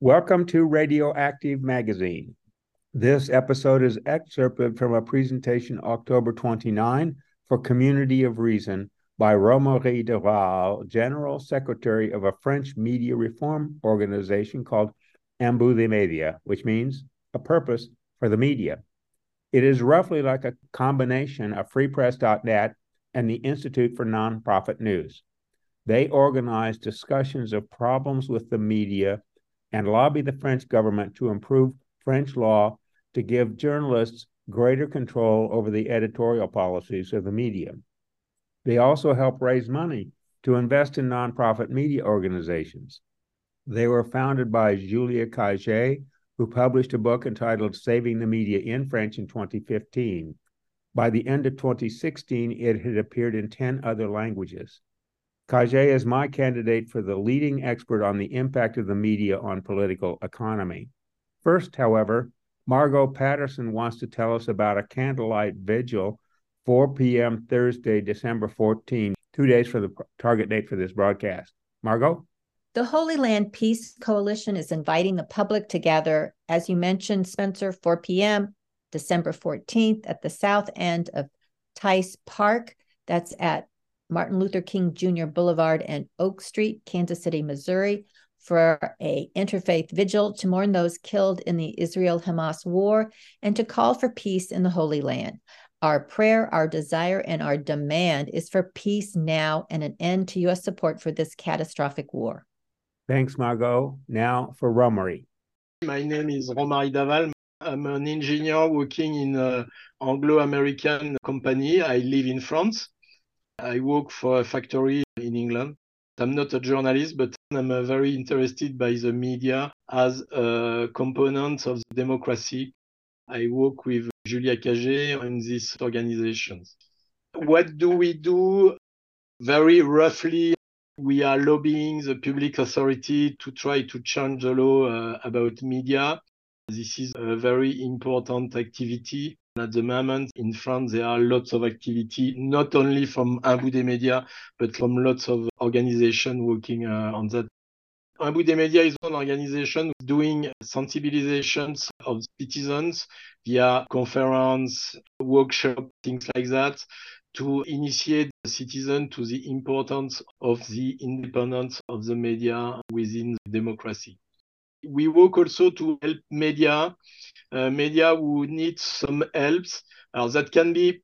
Welcome to Radioactive Magazine. This episode is excerpted from a presentation October 29 for Community of Reason by Romary de General Secretary of a French media reform organization called Un Bout des Médias, which means a purpose for the media. It is roughly like a combination of freepress.net and the Institute for Nonprofit News. They organize discussions of problems with the media and lobby the French government to improve French law to give journalists greater control over the editorial policies of the media. They also help raise money to invest in nonprofit media organizations. They were founded by Julia Cagé, who published a book entitled Saving the Media in French in 2015. By the end of 2016, it had appeared in 10 other languages. Cagé is my candidate for the leading expert on the impact of the media on political economy. First, however, Margot Patterson wants to tell us about a candlelight vigil, 4 p.m. Thursday, December 14, two days for the target date for this broadcast. Margot? The Holy Land Peace Coalition is inviting the public to gather, as you mentioned, Spencer, 4 p.m., December 14th at the south end of Theis Park. That's at Martin Luther King Jr. Boulevard and Oak Street, Kansas City, Missouri, for a interfaith vigil to mourn those killed in the Israel-Hamas war and to call for peace in the Holy Land. Our prayer, our desire, and our demand is for peace now and an end to U.S. support for this catastrophic war. Thanks, Margot. Now for Romary. My name is Romary Daval. I'm an engineer working in an Anglo-American company. I live in France. I work for a factory in England. I'm not a journalist, but I'm uh, very interested by the media as a component of democracy. I work with Julia Cagé in these organizations. What do we do? Very roughly, we are lobbying the public authority to try to change the law uh, about media. This is a very important activity. At the moment, in France, there are lots of activity, not only from Un Bout des Médias, but from lots of organizations working uh, on that. Un Bout des Médias is one organization doing sensibilizations of citizens via conference, workshop, things like that, to initiate the citizen to the importance of the independence of the media within the democracy. We work also to help media uh, media who need some helps. Uh, that can be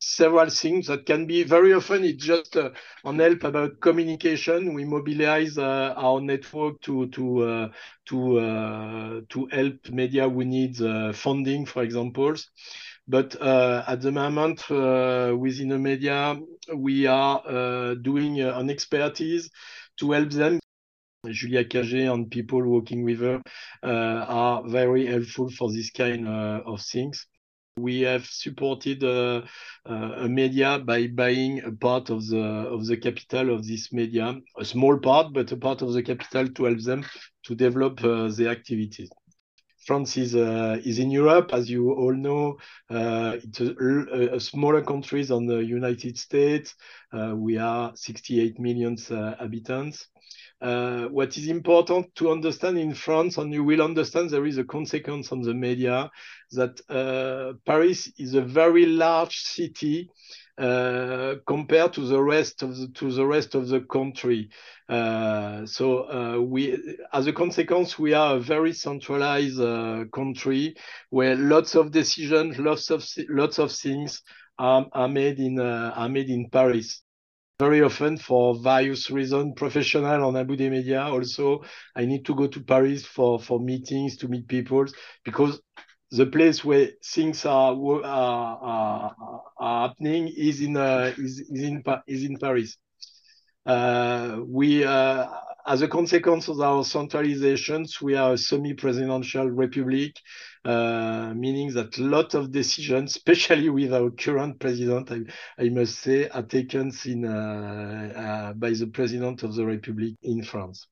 several things. That can be very often it's just uh, on help about communication. We mobilize uh, our network to to uh, to uh, to help media who needs funding, for example. But at the moment, within the media, we are doing an expertise to help them Julia Cagé and people working with her uh, are very helpful for this kind uh, of things. We have supported uh, a media by buying a part of the of the capital of this media, a small part, but a part of the capital to help them to develop the activities. France is uh, is in Europe, as you all know. Uh, it's a, a, smaller country than the United States. Uh, we are 68 million inhabitants. Uh, what is important to understand in France, and you will understand there is a consequence on the media, that uh, Paris is a very large city uh, compared to the rest of the to the rest of the country. Uh, so uh, we, as a consequence, we are a very centralized country where lots of decisions, lots of lots of things are, are made in are made in Paris very often for various reasons, professional on Un Bout des Médias. Also, I need to go to Paris for, for meetings to meet people because the place where things are are, are, are happening is in uh, is, is in is in Paris. Uh, we, uh, as a consequence of our centralizations, we are a semi-presidential republic, uh, meaning that a lot of decisions, especially with our current president, I, I must say, are taken in, uh, uh, by the president of the republic in France.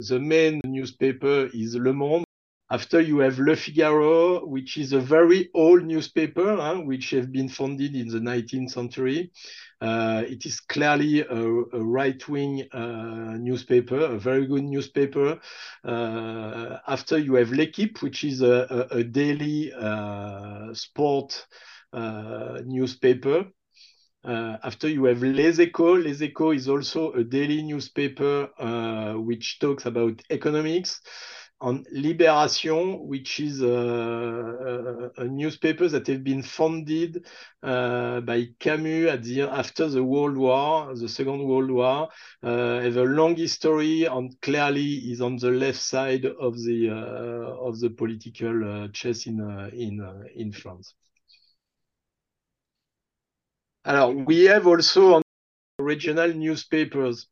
The main newspaper is Le Monde. After you have Le Figaro, which is a very old newspaper, huh, which have been founded in the 19th century. Uh, it is clearly a, a right-wing uh, newspaper, a very good newspaper, uh, after you have L'Équipe, which is a, a, a daily sport newspaper. Uh, after you have Les Echos. Les Echos is also a daily newspaper uh, which talks about economics. On Libération, which is a, a, a newspaper that has been founded uh, by Camus at the after the World War, the Second World War, uh, have a long history and clearly is on the left side of the uh, of the political chess in in in France. Alors, we have also regional newspapers,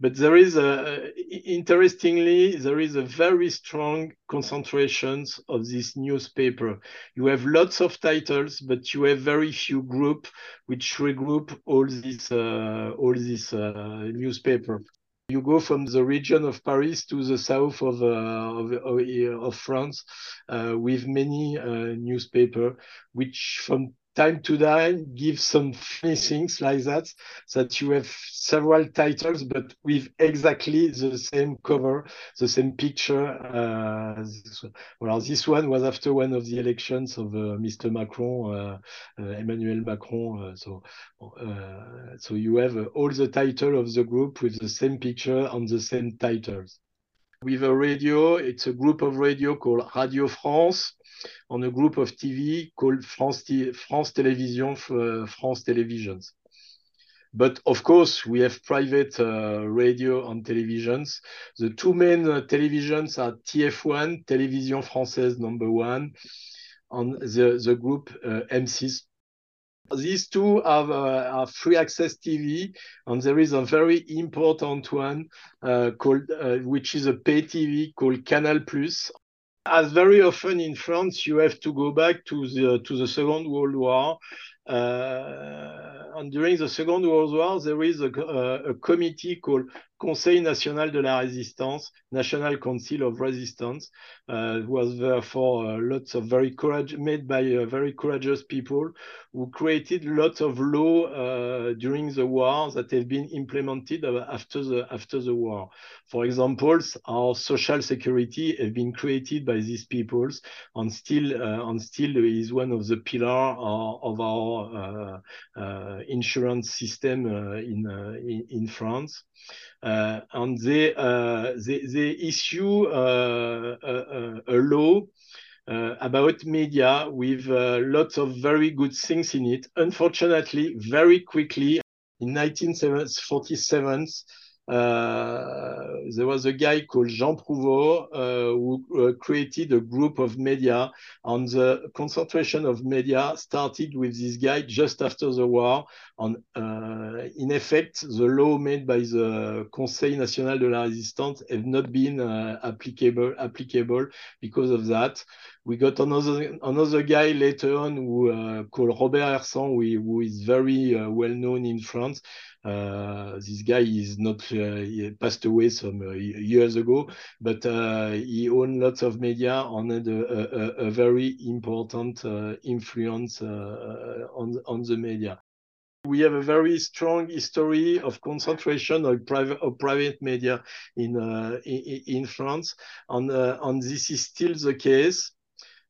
but there is a, interestingly, there is a very strong concentration of this newspaper. You have lots of titles, but you have very few group which regroup all this, uh, all this uh, newspaper. You go from the region of Paris to the south of, uh, of, of, France uh, with many uh, newspaper, which from time to time give some funny things like that that you have several titles but with exactly the same cover the same picture uh, well this one was after one of the elections of uh, mr macron uh, uh emmanuel macron uh, so uh, so you have all the title of the group with the same picture on the same titles with a radio it's a group of radio called radio france on a group of TV called France, France Television, uh, France Televisions. But of course, we have private uh, radio and televisions. The two main uh, televisions are TF1, Télévision Française number one, and the, the group uh, M6. These two have, uh, are free access TV, and there is a very important one uh, called, uh, which is a pay TV called Canal Plus as very often in France, you have to go back to the to the Second World War. Uh, and during the Second World War, there is a, a, a committee called Conseil national de la résistance, National Council of Resistance, uh, was therefore uh, lots of very courage made by uh, very courageous people who created lots of law uh, during the war that have been implemented after the after the war. For example, our social security have been created by these peoples, and still uh, and still is one of the pillar of our uh, insurance system in, in in France. Uh, and they, uh, they, they issue uh, a, a, law uh, about media with uh, lots of very good things in it. Unfortunately, very quickly in 1947, uh, there was a guy called Jean Prouvost uh, who uh, created a group of media, and the concentration of media started with this guy just after the war. And in effect, the law made by the Conseil national de la résistance have not been applicable applicable because of that we got another another guy later on who uh, called Robert Hersant, who, who is very uh, well known in France. Uh, this guy is not uh, he passed away some uh, years ago, but uh, he owned lots of media and had a, a, a very important influence on on the media. We have a very strong history of concentration of private of private media in in, in, France, and and this is still the case.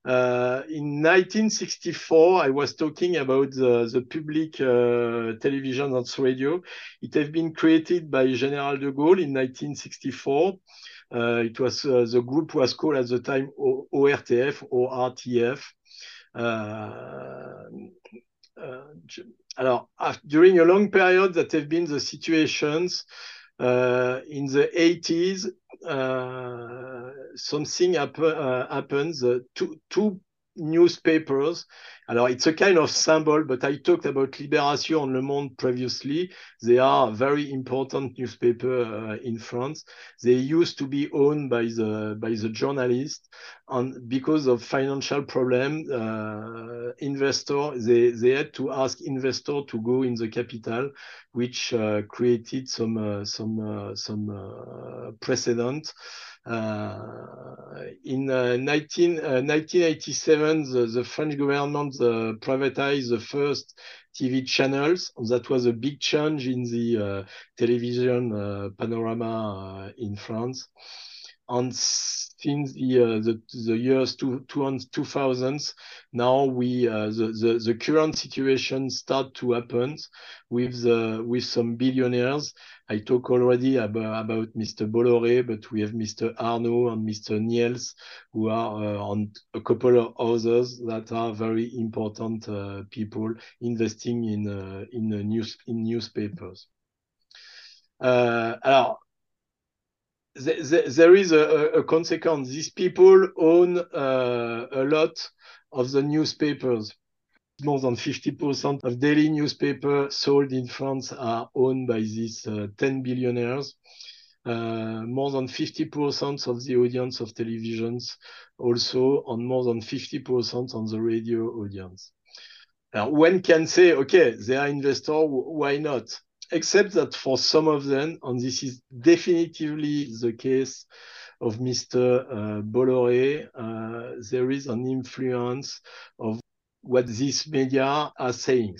Uh, in 1964, I was talking about the, the public uh, television and radio. It had been created by General de Gaulle in 1964. Uh, it was uh, the group was called at the time o ORTF or RTF. Uh, alors, during a long period, that have been the situations in the 80s, uh, something happen, uh, happens. Uh, two, two newspapers Alors, it's a kind of symbol, but I talked about Libération and Le Monde previously. They are very important newspaper uh, in France. They used to be owned by the by the journalists, and because of financial problem, uh, investor they they had to ask investor to go in the capital, which uh, created some uh, some uh, some uh, precedent. Uh, in 19, 1987, the, the French government uh, privatized the first TV channels. That was a big change in the uh, television uh, panorama uh, in France. and since the uh, the, the years two, two, 2000s, now we uh, the, the the current situation start to happen with the with some billionaires. I talk already about, about Mr. Bolloré, but we have Mr. Arnault and Mr. Niels, who are uh, on a couple of others that are very important uh, people investing in uh, in news in newspapers. Uh, alors, there is a, a, consequence. These people own uh, a lot of the newspapers. More than 50% of daily newspapers sold in France are owned by these uh, 10 billionaires. Uh, more than 50% of the audience of televisions also, and more than 50% on the radio audience. Now, one can say, okay, they are investors, why not? except that for some of them, and this is definitively the case of Mr. Uh, Bolloré, uh, there is an influence of what these media are saying.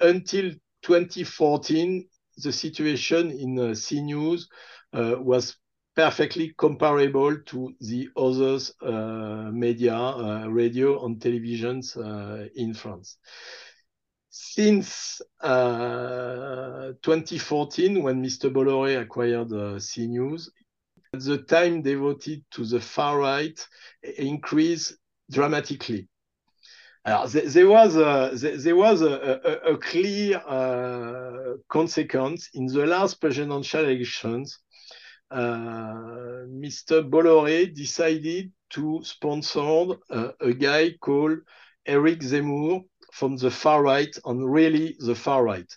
Until 2014, the situation in uh, CNews uh, was perfectly comparable to the other uh, media, uh, radio and televisions uh, in France since uh, 2014, when Mr. Bolloré acquired uh, CNews, the time devoted to the far right increased dramatically. There, was a, clear uh, consequence in the last presidential elections. Uh, Mr. Bolloré decided to sponsor uh, a guy called Eric Zemmour, from the far right and really the far right.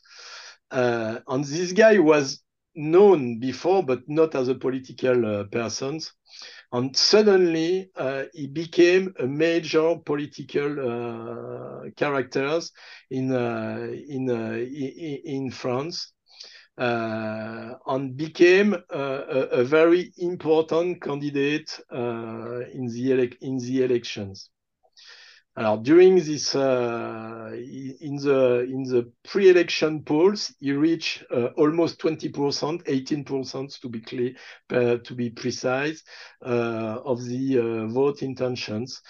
And this guy was known before, but not as a political person. And suddenly uh, he became a major political uh, character in, uh, in, uh, in, France. Uh, and became a, a, very important candidate in the in the elections. During this, uh, in the in the pre-election polls, he reached uh, almost 20%, 18% to be clear, uh, to be precise, of the vote intentions.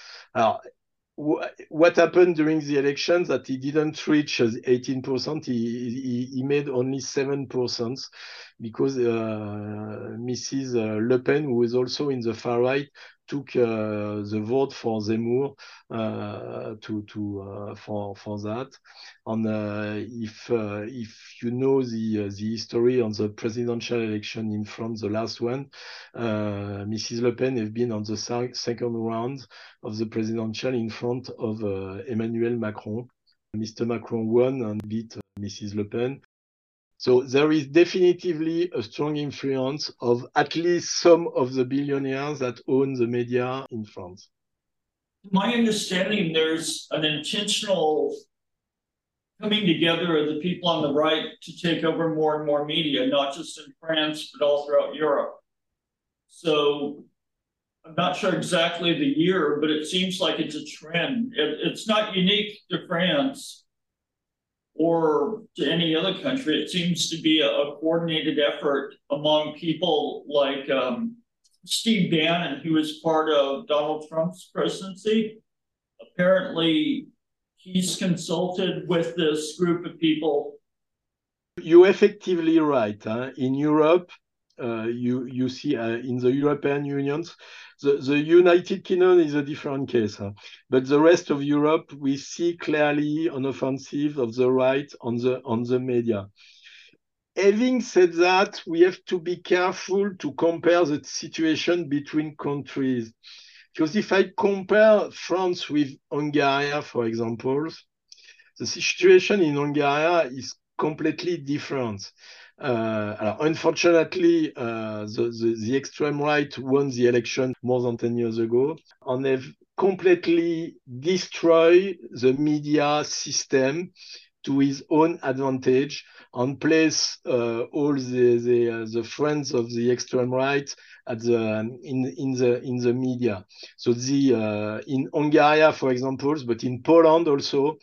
What happened during the elections that he didn't reach 18%, he, he, he made only 7% because uh, Mrs. Le Pen, who is also in the far right, took uh, the vote for Zemmour uh, to to uh, for for that. And if if you know the the history on the presidential election in France, the last one, Mrs. Le Pen has been on the second round of the presidential in front of Emmanuel Macron. Mr. Macron won and beat Mrs. Le Pen. So there is definitively a strong influence of at least some of the billionaires that own the media in France. My understanding, there's an intentional coming together of the people on the right to take over more and more media, not just in France, but all throughout Europe. So I'm not sure exactly the year, but it seems like it's a trend. It, it's not unique to France or to any other country. It seems to be a, a coordinated effort among people like um, Steve Bannon, who is part of Donald Trump's presidency. Apparently, he's consulted with this group of people. You're effectively right. Huh? In Europe, you you see uh, in the European Unions, the, the United Kingdom is a different case, huh? but the rest of Europe, we see clearly an offensive of the right on the on the media. Having said that, we have to be careful to compare the situation between countries. Because if I compare France with Hungary, for example, the situation in Hungary is completely different. Uh, unfortunately, uh, the, the, the, extreme right won the election more than 10 years ago and have completely destroyed the media system to his own advantage and place uh, all the the, uh, the friends of the extreme right at the um, in in the in the media. So the uh, in Hungary, for example, but in Poland also,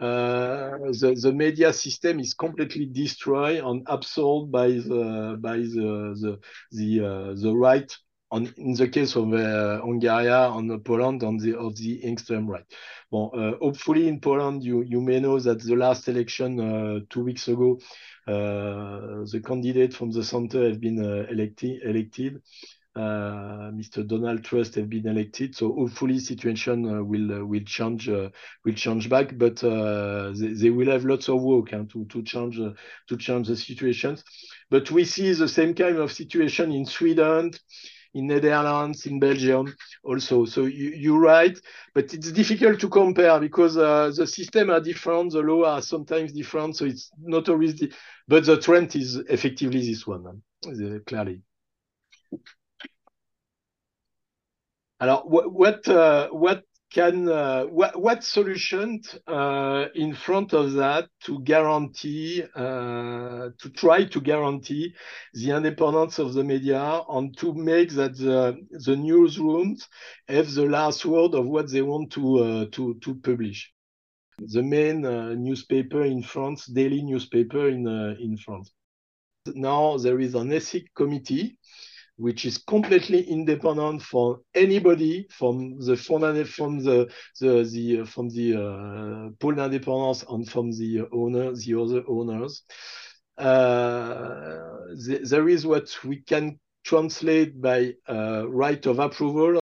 uh, the the media system is completely destroyed and absorbed by the by the the the, uh, the right on in the case of uh, Hungary, on Poland, on the of the extreme right. Well, uh, hopefully in Poland, you you may know that the last election uh, two weeks ago, uh, the candidate from the center has been uh, elected elected. Uh, Mr. Donald Tusk has been elected, so hopefully situation will will change will change back, but they, they, will have lots of work and to to change to change the situations. But we see the same kind of situation in Sweden, in Netherlands, in Belgium also. So you, you're right, but it's difficult to compare because uh, the system are different, the law are sometimes different, so it's not always but the trend is effectively this one, clearly. Alors, what what, uh, what can uh, what what solution uh, in front of that to guarantee uh, to try to guarantee the independence of the media and to make that the the newsrooms have the last word of what they want to uh, to to publish. The main uh, newspaper in France, daily newspaper in uh, in France. Now there is an ethics committee which is completely independent from anybody from the from the the, the from the uh, pole d'indépendance and from the owner the other owners. Uh, the, there is what we can translate by uh, right of approval.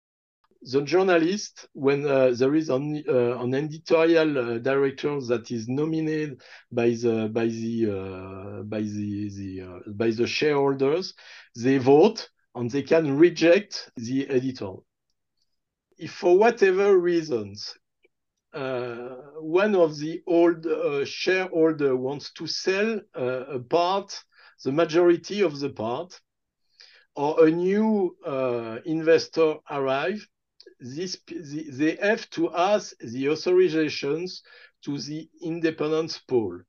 The journalist, when uh, there is an, uh, an editorial uh, director that is nominated by the by the by the, the by the shareholders, they vote and they can reject the editor. If for whatever reasons uh, one of the old uh, shareholder wants to sell uh, a part, the majority of the part, or a new uh, investor arrive, this, the, they have to ask the authorizations to the independence pool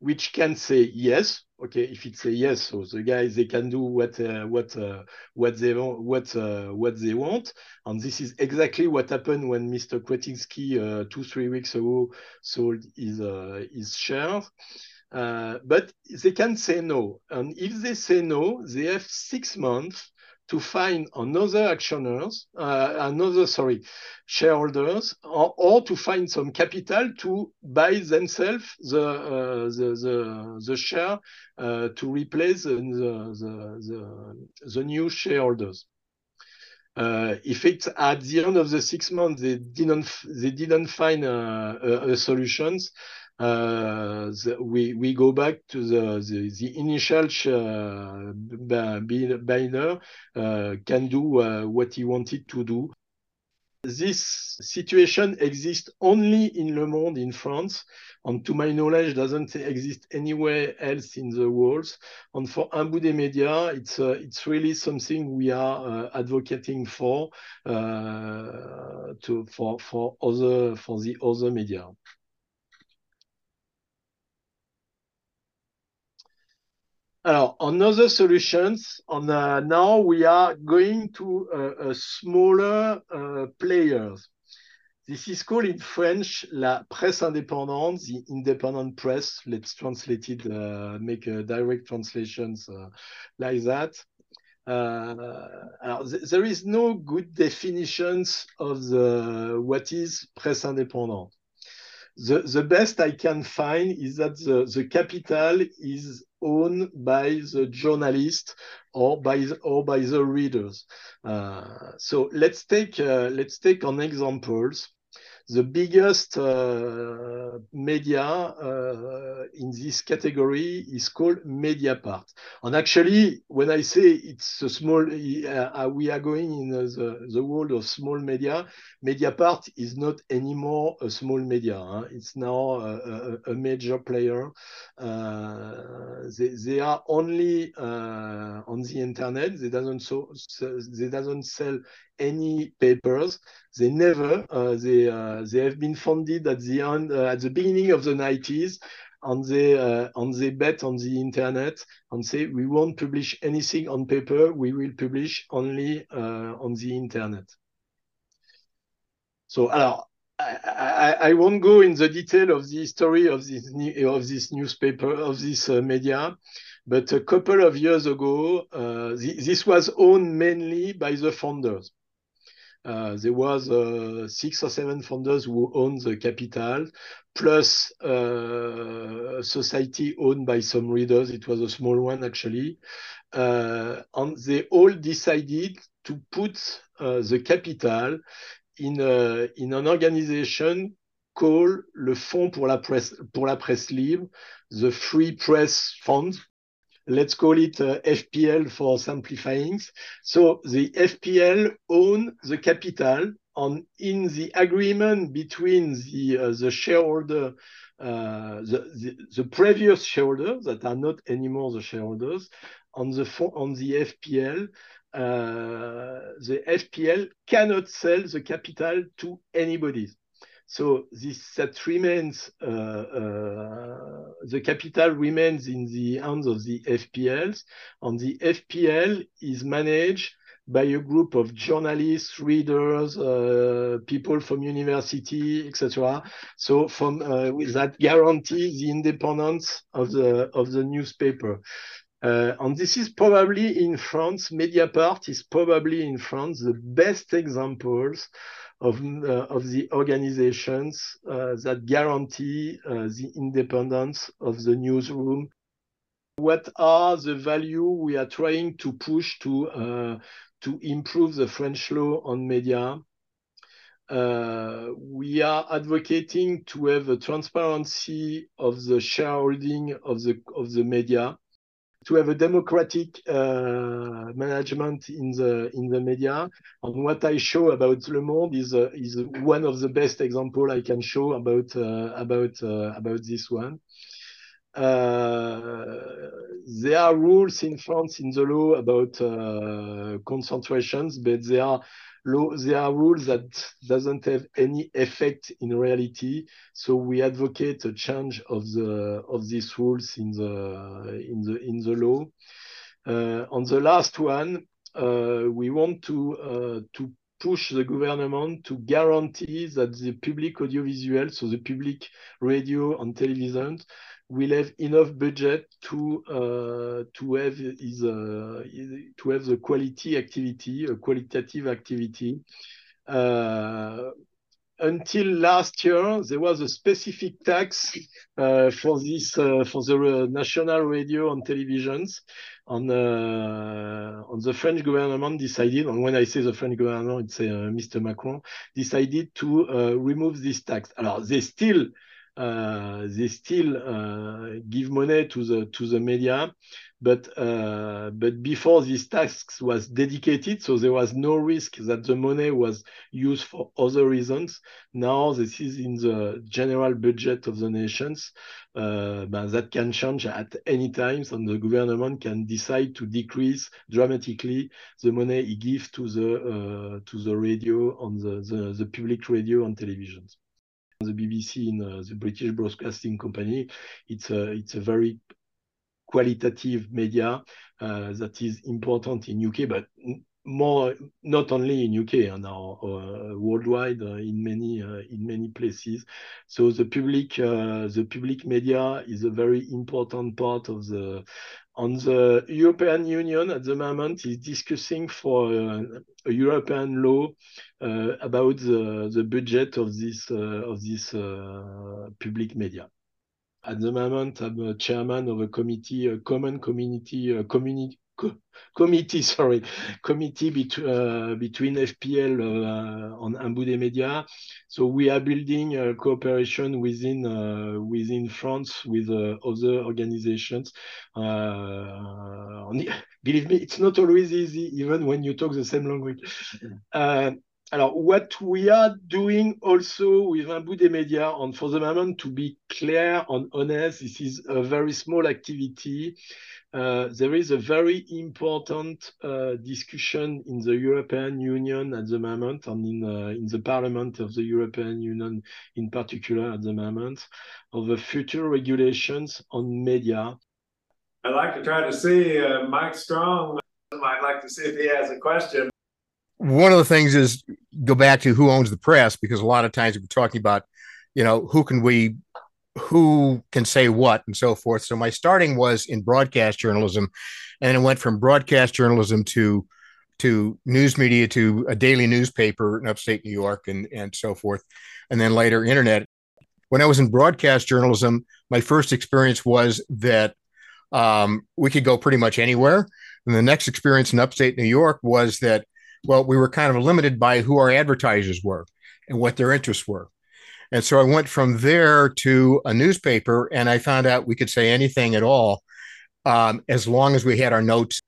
which can say yes. Okay, if it's a yes, so the guys they can do what uh, what uh, what they want what uh, what they want, and this is exactly what happened when Mr. Kretinsky uh, two three weeks ago sold his uh, his shares. Uh, but they can say no, and if they say no, they have six months to find another actioners, uh, another, sorry, shareholders, or, or, to find some capital to buy themselves the, uh, the, the, the, share uh, to replace the, the, the, the new shareholders. Uh, if it's at the end of the six months they didn't they didn't find uh, solutions, the, we we go back to the the, the initial uh, buyer uh, can do uh, what he wanted to do. This situation exists only in Le Monde in France, and to my knowledge, doesn't exist anywhere else in the world. And for des médias, it's uh, it's really something we are uh, advocating for to for for other for the other media. On other solutions, on uh, now we are going to a smaller uh, players. This is called in French la presse indépendante, the independent press. Let's translate it, uh, make a direct translations like that. There is no good definitions of what is presse indépendante. The, the best I can find is that the, the capital is owned by the journalist or by the, or by the readers. Uh, so let's take uh, let's take on examples the biggest uh, media uh, in this category is called Mediapart. And actually, when I say it's a small, uh, we are going in the, the world of small media, Mediapart is not anymore a small media. It's now a, a, a major player. Uh, they, they, are only uh, on the internet. They doesn't so they doesn't sell any papers. They never. Uh, they uh, they have been founded at the end uh, at the beginning of the 90s, and they uh, and they bet on the internet and say we won't publish anything on paper. We will publish only uh, on the internet. So, alors, I, I, I, won't go in the detail of the history of this of this newspaper of this uh, media, But a couple of years ago, th this was owned mainly by the founders. Uh, there was uh, six or seven founders who owned the capital, plus uh, a society owned by some readers. It was a small one actually, uh, and they all decided to put uh, the capital in a, in an organization called le Fonds pour la presse pour la presse libre, the Free Press Fund let's call it uh, FPL for simplifying. So the FPL own the capital on in the agreement between the uh, the shareholder uh, the, the, the previous shareholders that are not anymore the shareholders on the on the FPL uh, the FPL cannot sell the capital to anybody. So this that remains uh, uh, the capital remains in the hands of the FPLs, and the FPL is managed by a group of journalists, readers, uh, people from university, etc. So from uh, that guarantees the independence of the of the newspaper. Uh, and this is probably in France, Mediapart is probably in France the best examples of, uh, of the organizations uh, that guarantee uh, the independence of the newsroom. What are the value we are trying to push to, to improve the French law on media? Uh, we are advocating to have a transparency of the shareholding of the of the media to have a democratic uh, management in the in the media. And what I show about Le Monde is uh, is one of the best example I can show about uh, about uh, about this one. Uh, there are rules in France in the law about uh, concentrations, but there are law, there are rules that doesn't have any effect in reality. So we advocate a change of the of these rules in the in the in the law. Uh, on the last one, uh, we want to uh, to push the government to guarantee that the public audiovisual, so the public radio and television, will have enough budget to uh, to have his, uh, to have the quality activity, a qualitative activity. Uh, until last year, there was a specific tax uh, for this uh, for the national radio and televisions. On, uh, on the French government decided, and when I say the French government, it's Mr. Macron, decided to remove this tax. Alors, they still they still uh, give money to the to the media, but uh, but before this tax was dedicated, so there was no risk that the money was used for other reasons. Now this is in the general budget of the nations, uh, but that can change at any time, and the government can decide to decrease dramatically the money he gives to the uh, to the radio on the, the the public radio and televisions the BBC in uh, the British Broadcasting Company. It's a it's a very qualitative media uh, that is important in UK, but more not only in UK and now uh, worldwide uh, in many uh, in many places. So the public uh, the public media is a very important part of the on the European Union at the moment is discussing for uh, a European law uh, about the, the budget of this uh, of this uh, public media. At the moment, I'm a chairman of a committee, a common community community co committee, sorry, committee bet uh, between FPL uh, and Un Bout des Médias. So we are building cooperation within uh, within France with uh, other organizations. Uh, believe me, it's not always easy, even when you talk the same language. Alors, what we are doing also with Un Bout des Médias, and for the moment, to be clear and honest, this is a very small activity. Uh, there is a very important uh, discussion in the European Union at the moment and in, uh, in the Parliament of the European Union in particular at the moment of the future regulations on media. I'd like to try to see uh, Mike Strong. I'd like to see if he has a question. One of the things is go back to who owns the press because a lot of times we're talking about, you know, who can we who can say what and so forth. So my starting was in broadcast journalism, and it went from broadcast journalism to to news media to a daily newspaper in upstate New York and and so forth, and then later internet. When I was in broadcast journalism, my first experience was that um, we could go pretty much anywhere. And the next experience in upstate New York was that, well, we were kind of limited by who our advertisers were and what their interests were. And so I went from there to a newspaper and I found out we could say anything at all um, as long as we had our notes.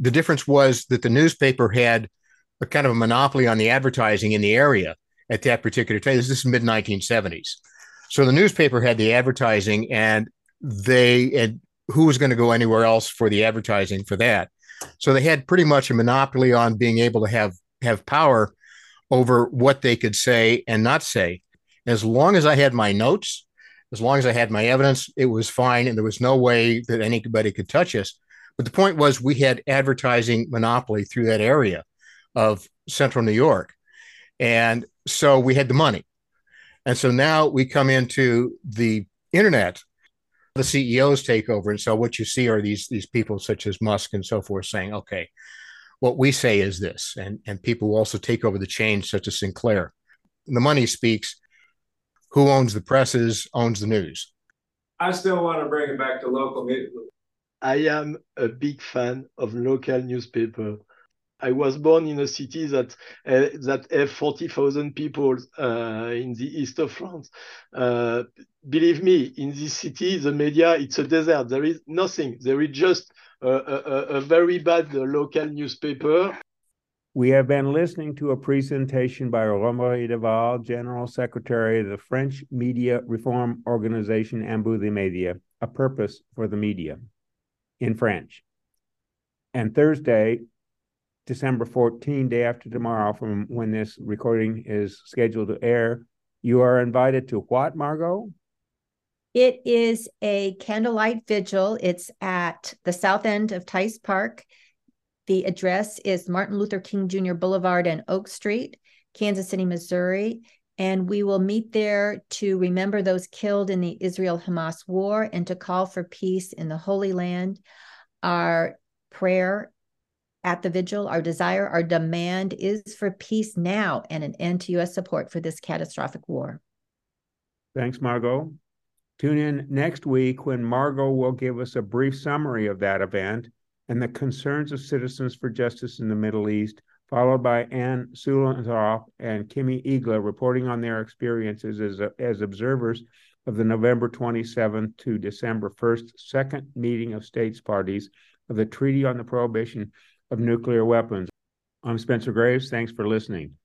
The difference was that the newspaper had a kind of a monopoly on the advertising in the area at that particular time. This is mid 1970s. So the newspaper had the advertising and they and who was going to go anywhere else for the advertising for that. So they had pretty much a monopoly on being able to have have power over what they could say and not say. As long as I had my notes, as long as I had my evidence, it was fine. And there was no way that anybody could touch us. But the point was, we had advertising monopoly through that area of central New York. And so we had the money. And so now we come into the internet, the CEOs take over. And so what you see are these, these people such as Musk and so forth saying, okay, what we say is this. And, and people also take over the chain, such as Sinclair. The money speaks who owns the presses owns the news. I still want to bring it back to local media. I am a big fan of local newspaper. I was born in a city that uh, that have forty thousand people uh, in the east of France. Uh, believe me, in this city, the media it's a desert. There is nothing. There is just a, a, a very bad local newspaper we have been listening to a presentation by Romary Daval, General Secretary of the French media reform organization des Médias, a purpose for the media in French. And Thursday, December 14, day after tomorrow, from when this recording is scheduled to air, you are invited to what, Margot? It is a candlelight vigil. It's at the south end of Theis Park. The address is Martin Luther King Jr. Boulevard and Oak Street, Kansas City, Missouri. And we will meet there to remember those killed in the Israel Hamas war and to call for peace in the Holy Land. Our prayer at the vigil, our desire, our demand is for peace now and an end to U.S. support for this catastrophic war. Thanks, Margot. Tune in next week when Margot will give us a brief summary of that event and the concerns of citizens for justice in the Middle East, followed by Anne Sulantoff and Kimmy Igla reporting on their experiences as, as observers of the November 27th to December 1st second meeting of states parties of the Treaty on the Prohibition of Nuclear Weapons. I'm Spencer Graves. Thanks for listening.